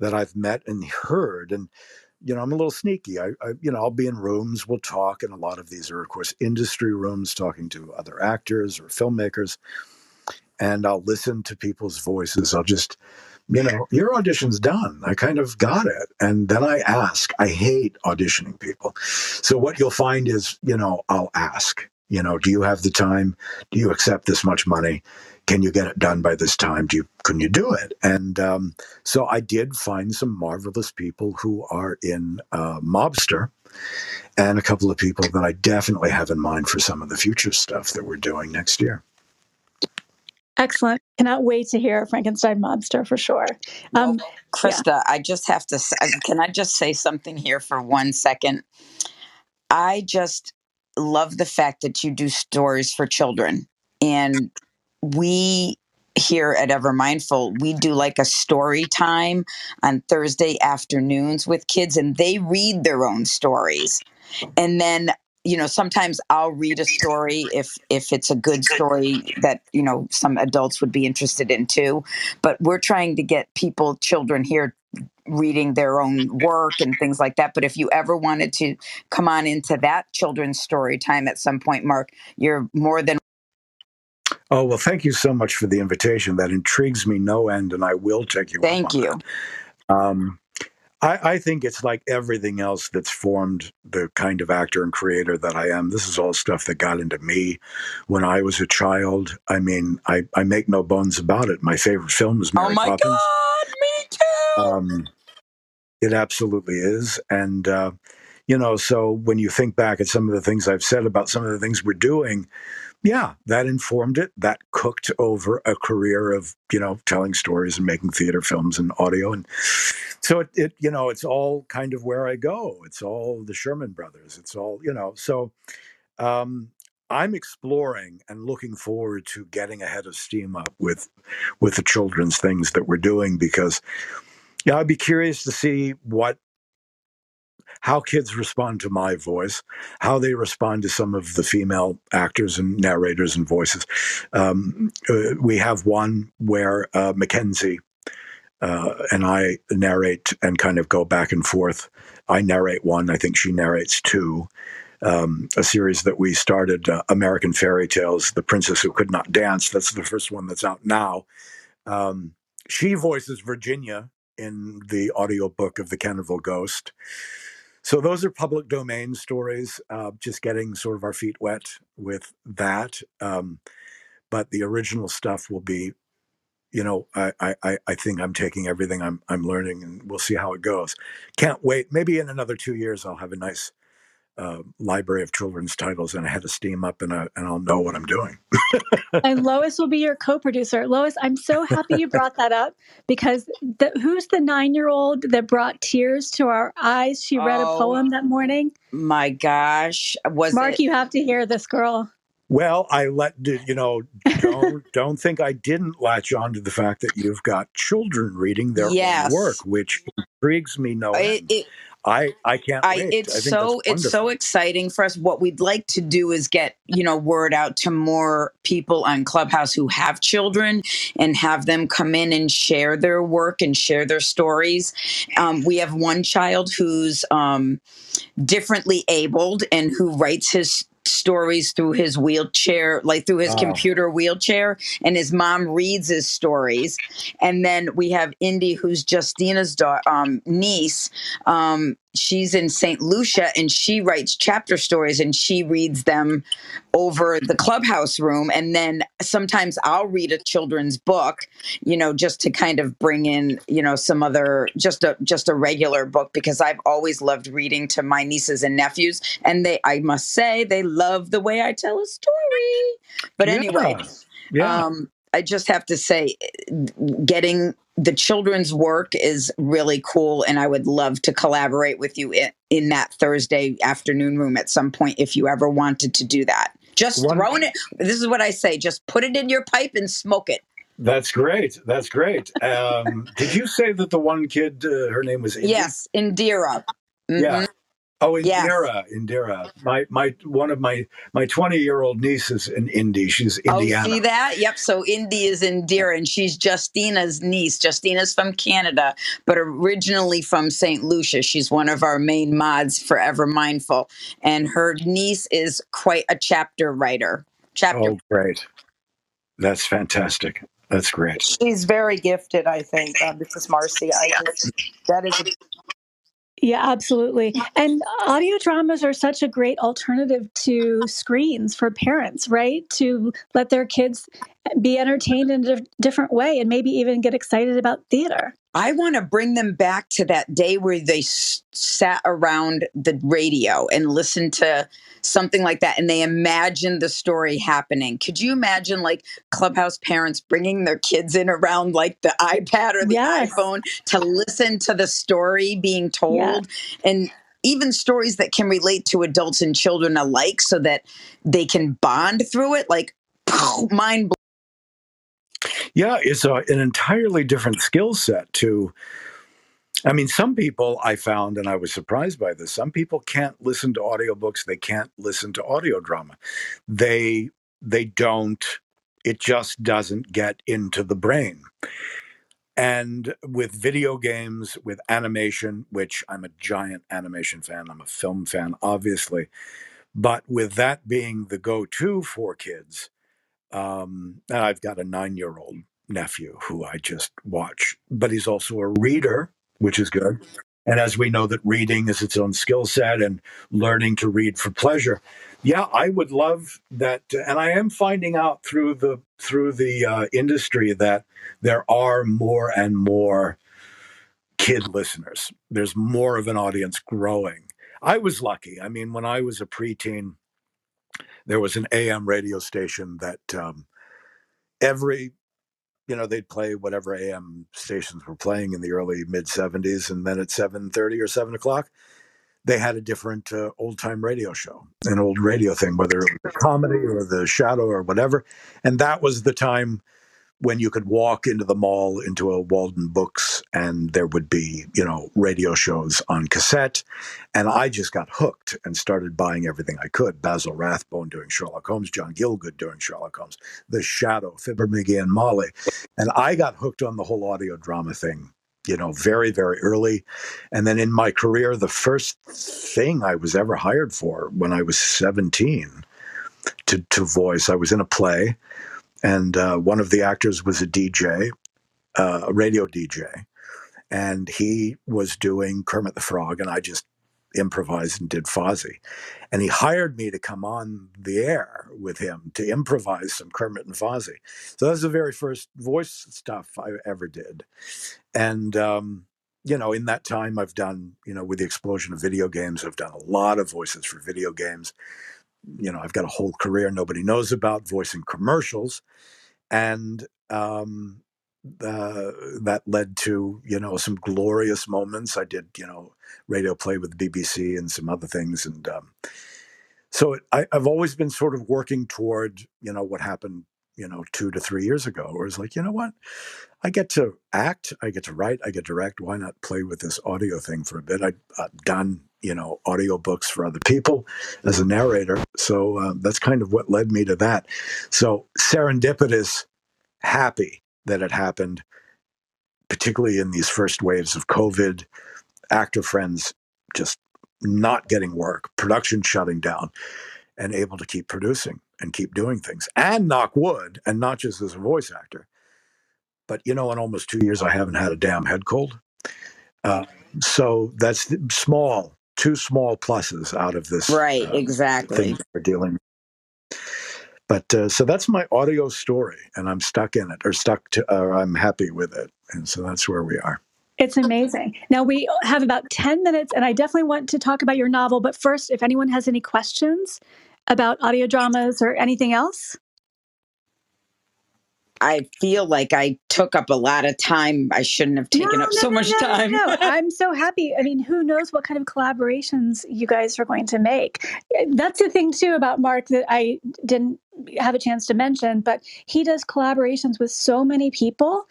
that I've met and heard, and you know I'm a little sneaky. I, I, you know, I'll be in rooms, we'll talk, and a lot of these are, of course, industry rooms, talking to other actors or filmmakers, and I'll listen to people's voices. I'll just you know, your audition's done. I kind of got it. And then I ask. I hate auditioning people. So what you'll find is, you know, I'll ask, you know, do you have the time? Do you accept this much money? Can you get it done by this time? Do you can you do it? And um, so I did find some marvelous people who are in uh, Mobster, and a couple of people that I definitely have in mind for some of the future stuff that we're doing next year. Excellent. Cannot wait to hear Frankenstein Mobster for sure. Um, Well, Krista, I just have to. s- uh, Can I just say something here for one second? I just love the fact that you do stories for children, and we here at Ever Mindful, we do like a story time on Thursday afternoons with kids, and they read their own stories, and then you know sometimes i'll read a story if if it's a good story that you know some adults would be interested in too. But we're trying to get people children here reading their own work and things like that but if you ever wanted to come on into that children's story time at some point mark you're more than Oh well, thank you so much for the invitation. That intrigues me no end, and I will take you. thank you. Um, I, I think it's like everything else that's formed the kind of actor and creator that I am. This is all stuff that got into me when I was a child. I mean, I, I make no bones about it. My favorite film is oh Mary my Poppins. god Um, it absolutely is. And, uh, you know, so when you think back at some of the things I've said about some of the things we're doing, yeah, that informed it. That cooked over a career of, you know, telling stories and making theater films and audio. And so it, it you know, it's all kind of where I go. It's all the Sherman brothers. It's all, you know, so um, I'm exploring and looking forward to getting ahead of steam up with with the children's things that we're doing because yeah, I'd be curious to see what how kids respond to my voice, how they respond to some of the female actors and narrators and voices. Um, uh, we have one where uh, Mackenzie uh, and I narrate and kind of go back and forth. I narrate one, I think she narrates two. Um, a series that we started, uh, American Fairy Tales, The Princess Who Could Not Dance. That's the first one that's out now. Um, she voices Virginia in the audiobook of The Canterville Ghost. So those are public domain stories, uh, just getting sort of our feet wet with that. Um, but the original stuff will be, you know, I, I, I think I'm taking everything I'm, I'm learning and we'll see how it goes. Can't wait. Maybe in another two years, I'll have a nice uh, library of children's titles and I head of steam up and, I, and I'll know what I'm doing. and Lois will be your co-producer. Lois, I'm so happy you brought that up because the, who's the nine-year-old that brought tears to our eyes? She read oh, a poem that morning. My gosh, was Mark? It... You have to hear this girl. Well, I let you know. Don't don't think I didn't latch on to the fact that you've got children reading their yes. own work, which intrigues me no it, it, I I can't I, it's I so it's so exciting for us. What we'd like to do is get you know word out to more people on Clubhouse who have children and have them come in and share their work and share their stories. Um, we have one child who's um, differently abled and who writes his stories through his wheelchair, like through his oh. computer wheelchair, and his mom reads his stories. And then we have Indy, who's Justina's daughter, um, niece. Um, she's in St. Lucia and she writes chapter stories and she reads them over the clubhouse room. And then sometimes I'll read a children's book, you know, just to kind of bring in, you know, some other just a just a regular book because I've always loved reading to my nieces and nephews. And they I must say they love the way I tell a story. But anyway, yeah. Yeah. Um, I just have to say, getting the children's work is really cool and i would love to collaborate with you in, in, that thursday afternoon room at some point if you ever wanted to do that. Just One, throwing it this is what i say just put it in your pipe and smoke it. That's great that's great. Um, did you say that the one kid uh, her name was Indy? yes indira. Mm-hmm. yeah Oh, Indira, yes. Indira. My my one of my my twenty year old niece is in Indy. She's Indiana. Oh, see that? Yep. So Indy is Indira, and she's Justina's niece. Justina's from Canada, but originally from St. Lucia. She's one of our main mods, Forever Mindful, and her niece is quite a chapter writer. Chapter. Oh, great! That's fantastic. That's great. She's very gifted, I think, uh, Mrs. Marcy. I just, that is a yeah, absolutely. And audio dramas are such a great alternative to screens for parents, right? To let their kids be entertained in a different way and maybe even get excited about theater. I want to bring them back to that day where they s- sat around the radio and listened to something like that and they imagined the story happening. Could you imagine like clubhouse parents bringing their kids in around like the iPad or the yes. iPhone to listen to the story being told yes. and even stories that can relate to adults and children alike so that they can bond through it like mind blowing yeah, it's a, an entirely different skill set to. I mean, some people I found, and I was surprised by this, some people can't listen to audiobooks, they can't listen to audio drama. They they don't, it just doesn't get into the brain. And with video games, with animation, which I'm a giant animation fan, I'm a film fan, obviously. But with that being the go to for kids, um, and I've got a nine year old nephew who I just watch, but he's also a reader, which is good. And as we know that reading is its own skill set and learning to read for pleasure. Yeah, I would love that. And I am finding out through the through the uh, industry that there are more and more kid listeners. There's more of an audience growing. I was lucky. I mean, when I was a preteen, there was an AM radio station that um, every you know they'd play whatever AM stations were playing in the early mid 70s, and then at 7:30 or 7 o'clock, they had a different uh, old time radio show, an old radio thing, whether it was comedy or the Shadow or whatever, and that was the time when you could walk into the mall into a Waldenbooks and there would be, you know, radio shows on cassette. And I just got hooked and started buying everything I could. Basil Rathbone doing Sherlock Holmes, John Gielgud doing Sherlock Holmes, The Shadow, Fibber McGee and Molly. And I got hooked on the whole audio drama thing, you know, very, very early. And then in my career, the first thing I was ever hired for when I was 17 to, to voice, I was in a play and uh, one of the actors was a DJ, uh, a radio DJ, and he was doing Kermit the Frog, and I just improvised and did Fozzie, and he hired me to come on the air with him to improvise some Kermit and Fozzie. So that was the very first voice stuff I ever did, and. Um, you know, in that time, I've done, you know, with the explosion of video games, I've done a lot of voices for video games you know, I've got a whole career nobody knows about voicing commercials, and um, uh, that led to you know some glorious moments. I did you know radio play with the BBC and some other things, and um, so it, I, I've always been sort of working toward you know what happened you know two to three years ago, where it's like you know what I get to act, I get to write, I get to direct. Why not play with this audio thing for a bit? I, have done, you know, audio books for other people as a narrator. So uh, that's kind of what led me to that. So serendipitous, happy that it happened, particularly in these first waves of COVID, actor friends just not getting work, production shutting down, and able to keep producing and keep doing things and knock wood, and not just as a voice actor but you know, in almost two years, I haven't had a damn head cold. Uh, so that's small, two small pluses out of this. Right, uh, exactly. Thing we're dealing. But uh, so that's my audio story, and I'm stuck in it, or stuck to, or I'm happy with it, and so that's where we are. It's amazing. Now we have about 10 minutes, and I definitely want to talk about your novel. But first, if anyone has any questions about audio dramas or anything else, I feel like I took up a lot of time. I shouldn't have taken no, up no, so no, much time. No, I'm so happy. I mean, who knows what kind of collaborations you guys are going to make? That's the thing too about Mark that I didn't have a chance to mention, but he does collaborations with so many people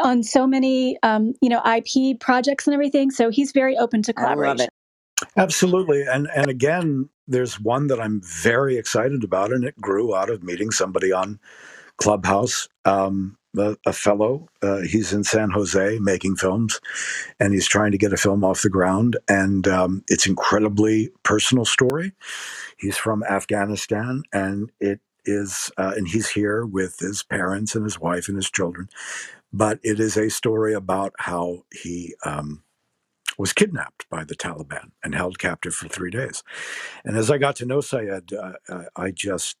on so many um, you know IP projects and everything. So he's very open to collaboration. Absolutely, and and again, there's one that I'm very excited about, and it grew out of meeting somebody on Clubhouse, um, a, a, fellow. Uh, he's in San Jose making films, and he's trying to get a film off the ground. And um, it's incredibly personal story. He's from Afghanistan, and it is, uh, and he's here with his parents and his wife and his children. But it is a story about how he um, was kidnapped by the Taliban and held captive for three days. And as I got to know Syed, uh, I just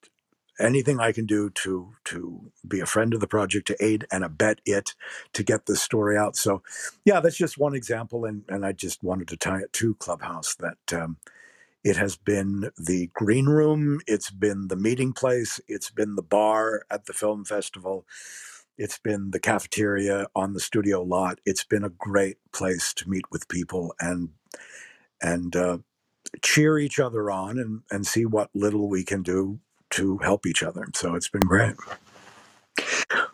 anything I can do to to be a friend of the project, to aid and abet it, to get this story out. So, yeah, that's just one example, and and I just wanted to tie it to Clubhouse that. Um, it has been the green room. It's been the meeting place. It's been the bar at the film festival. It's been the cafeteria on the studio lot. It's been a great place to meet with people and and uh, cheer each other on and, and see what little we can do to help each other. So it's been great.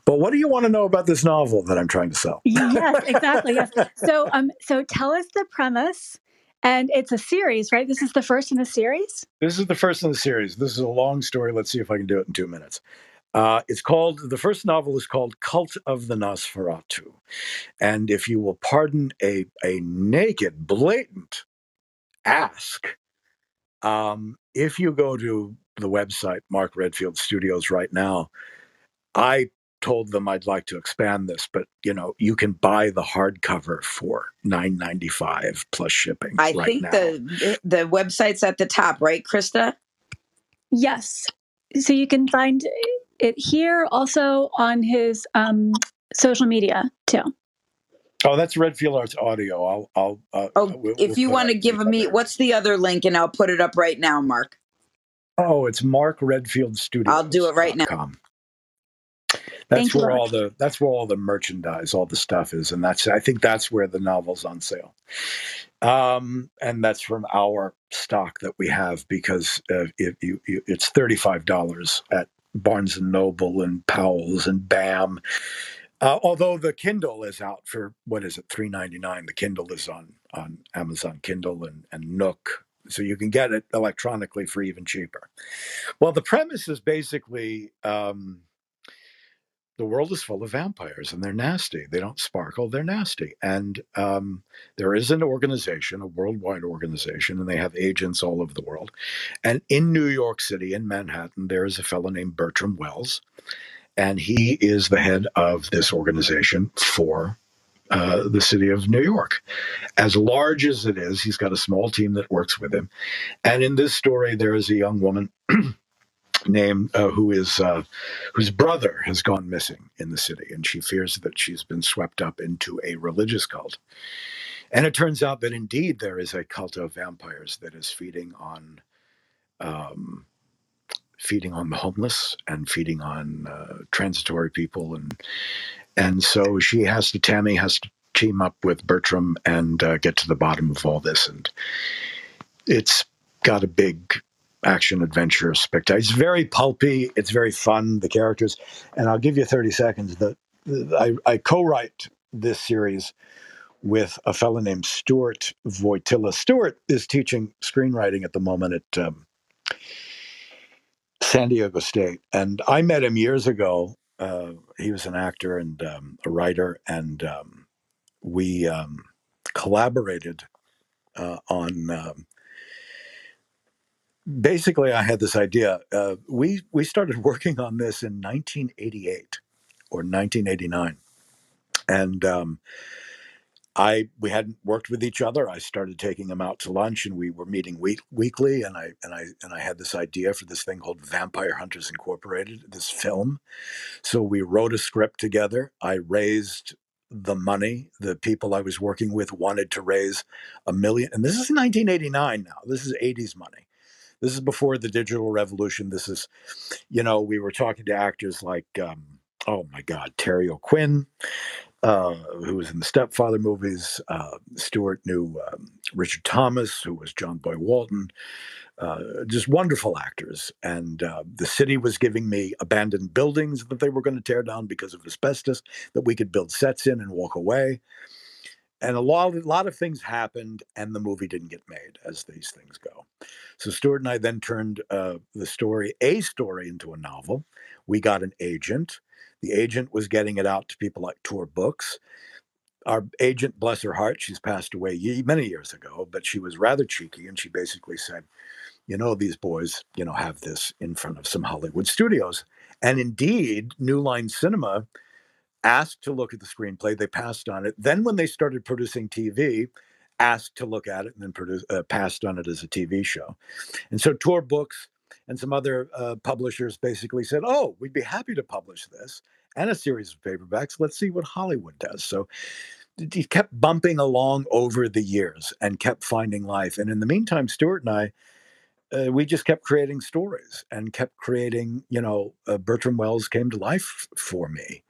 But what do you want to know about this novel that I'm trying to sell? yes, exactly. Yes. So, um, so tell us the premise. And it's a series, right? This is the first in the series. This is the first in the series. This is a long story. Let's see if I can do it in two minutes. Uh, it's called the first novel is called Cult of the Nosferatu, and if you will pardon a a naked, blatant ask, um, if you go to the website, Mark Redfield Studios, right now. I told them I'd like to expand this, but you know, you can buy the hardcover for nine ninety five plus shipping. I right think now. the the website's at the top, right, Krista? Yes. So you can find it here, also on his um, social media too. Oh, that's Redfield Arts Audio. I'll, I'll. Uh, oh, we'll, if we'll you want to give me, what's the other link, and I'll put it up right now, Mark. Oh, it's Mark Redfield Studio. I'll do it right now. That's Thank where you, all the that's where all the merchandise, all the stuff is, and that's I think that's where the novel's on sale. Um, and that's from our stock that we have because uh, it, you, you, it's thirty five dollars at Barnes and Noble and Powell's and BAM. Uh, although the Kindle is out for what is it, three ninety nine. The Kindle is on on Amazon Kindle and, and Nook, so you can get it electronically for even cheaper. Well, the premise is basically um, the world is full of vampires and they're nasty. They don't sparkle, they're nasty. And um, there is an organization, a worldwide organization, and they have agents all over the world. And in New York City, in Manhattan, there is a fellow named Bertram Wells, and he is the head of this organization for. Uh, the city of New York. As large as it is, he's got a small team that works with him. And in this story, there is a young woman name uh, who is uh, whose brother has gone missing in the city, and she fears that she's been swept up into a religious cult. And it turns out that indeed there is a cult of vampires that is feeding on um, feeding on the homeless and feeding on uh, transitory people, and and so she has to Tammy has to team up with Bertram and uh, get to the bottom of all this, and it's got a big action adventure spectacular. It's very pulpy. It's very fun. The characters, and I'll give you thirty seconds. That I, I co-write this series with a fellow named Stuart Voytilla. Stuart is teaching screenwriting at the moment at um, San Diego State, and I met him years ago. Uh, he was an actor and um, a writer, and um, we um, collaborated uh, on um, basically i had this idea uh, we we started working on this in 1988 or 1989 and um, i we hadn't worked with each other. I started taking him out to lunch and we were meeting week, weekly. And i and i and i had this idea for this thing called vampire hunters incorporated this film. So we wrote a script together. I raised the money. The people i was working with wanted to raise a million and this is 1989 now. This is 80s money this is before the digital revolution. This is, you know, we were talking to actors like, um, oh my God, Terry O'Quinn, uh, who was in the Stepfather movies. Uh, Stuart knew um, Richard Thomas, who was John Boy Walton. Uh, just wonderful actors. And uh, the city was giving me abandoned buildings that they were going to tear down because of asbestos that we could build sets in and walk away and a lot, a lot of things happened, and the movie didn't get made, as these things go. So Stuart and I then turned uh, the story, a story, into a novel. We got an agent. The agent was getting it out to people like Tor Books. Our agent, bless her heart, she's passed away many years ago, but she was rather cheeky, and she basically said, "You know, these boys, you know, have this in front of some Hollywood studios." And indeed, New Line Cinema asked to look at the screenplay. They passed on it. Then, when they started producing TV, asked to look at it and then produce, uh, passed on it as a TV show. And so, Tor Books and some other uh, publishers basically said, "Oh, we'd be happy to publish this and a series of paperbacks. Let's see what Hollywood does." So. He kept bumping along over the years and kept finding life. And in the meantime, Stuart and I, uh, we just kept creating stories and kept creating, you know, uh, Bertram Wells came to life for me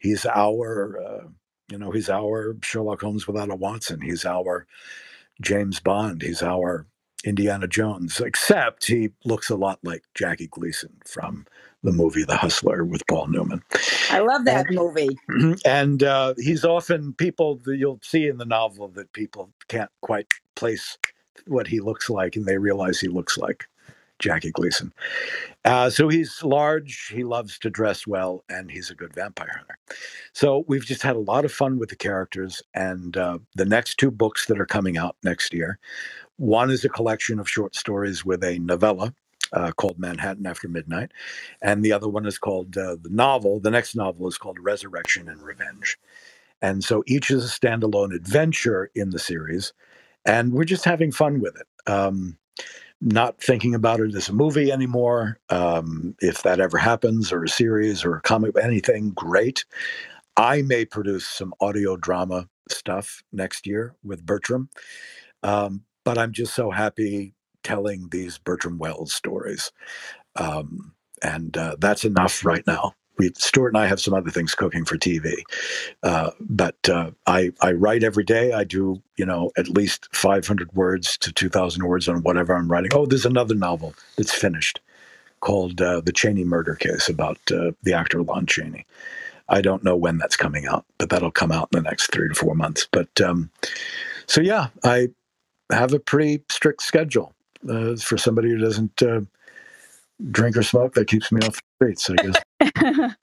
he's our uh, you know he's our Sherlock Holmes without a Watson. He's our James Bond. He's our Indiana Jones, except he looks a lot like Jackie Gleason from the movie The Hustler with Paul Newman. I love that and, movie. And uh, he's often people that you'll see in the novel that people can't quite place what he looks like, and they realize he looks like Jackie Gleason. Uh, so he's large, he loves to dress well, and he's a good vampire hunter. So we've just had a lot of fun with the characters. And uh, the next two books that are coming out next year one is a collection of short stories with a novella. Uh, called Manhattan After Midnight. And the other one is called uh, the novel. The next novel is called Resurrection and Revenge. And so each is a standalone adventure in the series. And we're just having fun with it. Um, not thinking about it as a movie anymore. Um, if that ever happens, or a series, or a comic, anything, great. I may produce some audio drama stuff next year with Bertram. Um, but I'm just so happy telling these Bertram Wells stories. Um, and uh, that's enough right now we Stuart and I have some other things cooking for TV, uh, but uh, I I write every day. I do you know at least 500 words to 2,000 words on whatever I'm writing. Oh, there's another novel that's finished called uh, The Chaney Murder Case about uh, the actor Lon Chaney. I don't know when that's coming out, but that'll come out in the next three to four months. But um, so, yeah, I have a pretty strict schedule uh, for somebody who doesn't uh, drink or smoke. That keeps me off the streets, I guess.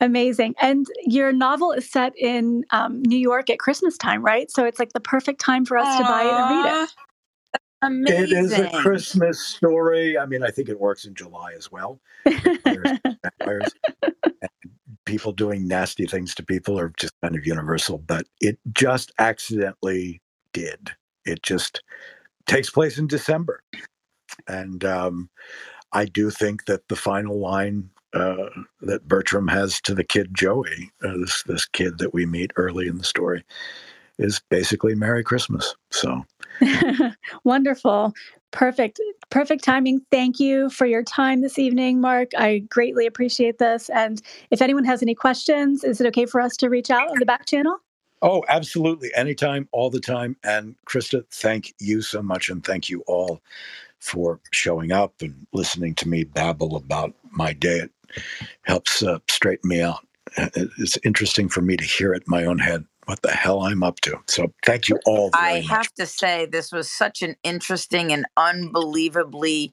Amazing. And your novel is set in um, New York at Christmas time, right? So it's like the perfect time for us Aww. to buy it and read it. Amazing. It is a Christmas story. I mean, I think it works in July as well. people doing nasty things to people are just kind of universal, but it just accidentally did. It just takes place in December. And um, I do think that the final line uh, that Bertram has to the kid Joey, uh, this this kid that we meet early in the story, is basically Merry Christmas. So wonderful. Perfect. Perfect timing. Thank you for your time this evening, Mark. I greatly appreciate this. And if anyone has any questions, is it okay for us to reach out on the back channel? Oh, absolutely. Anytime, all the time. And Krista, thank you so much. And thank you all for showing up and listening to me babble about my day. It helps uh, straighten me out. It's interesting for me to hear it in my own head what the hell I'm up to. So thank you all. I have to say, this was such an interesting and unbelievably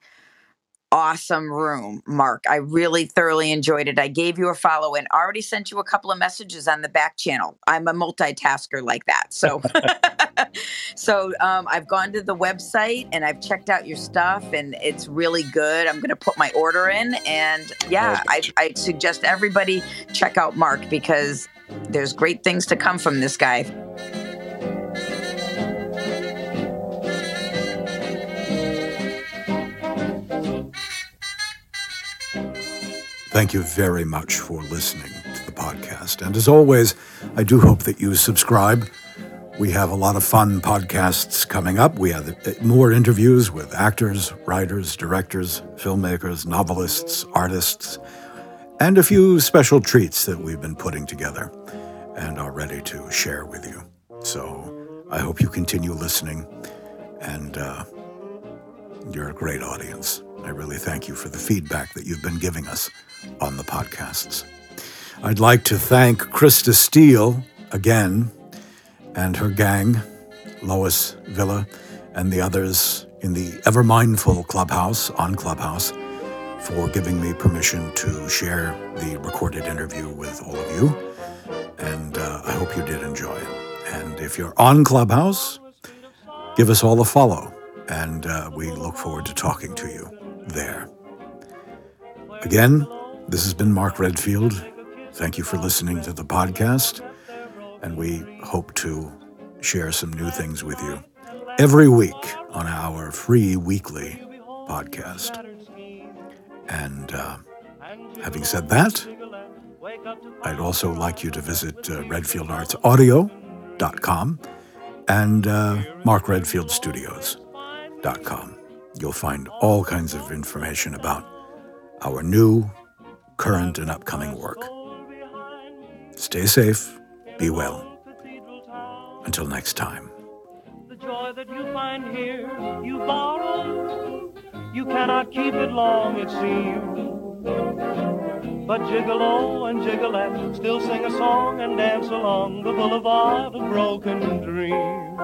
awesome room, Mark. I really thoroughly enjoyed it. I gave you a follow and already sent you a couple of messages on the back channel. I'm a multitasker like that. So so um, I've gone to the website and I've checked out your stuff and it's really good. I'm going to put my order in and yeah, I, I suggest everybody check out Mark because there's great things to come from this guy. Thank you very much for listening to the podcast. And as always, I do hope that you subscribe. We have a lot of fun podcasts coming up. We have more interviews with actors, writers, directors, filmmakers, novelists, artists, and a few special treats that we've been putting together and are ready to share with you. So I hope you continue listening, and uh, you're a great audience. I really thank you for the feedback that you've been giving us on the podcasts. I'd like to thank Krista Steele again and her gang, Lois Villa, and the others in the Ever Mindful Clubhouse on Clubhouse for giving me permission to share the recorded interview with all of you. And uh, I hope you did enjoy it. And if you're on Clubhouse, give us all a follow. And uh, we look forward to talking to you there. Again, this has been Mark Redfield. Thank you for listening to the podcast, and we hope to share some new things with you every week on our free weekly podcast. And uh, having said that, I'd also like you to visit uh, redfieldartsaudio.com and uh, markredfieldstudios.com. You'll find all kinds of information about our new current and upcoming work. Stay safe, be well. Until next time. The joy that you find here, you borrow. You cannot keep it long, it seems. But Gigolo and Gigolette still sing a song and dance along the boulevard of broken dreams.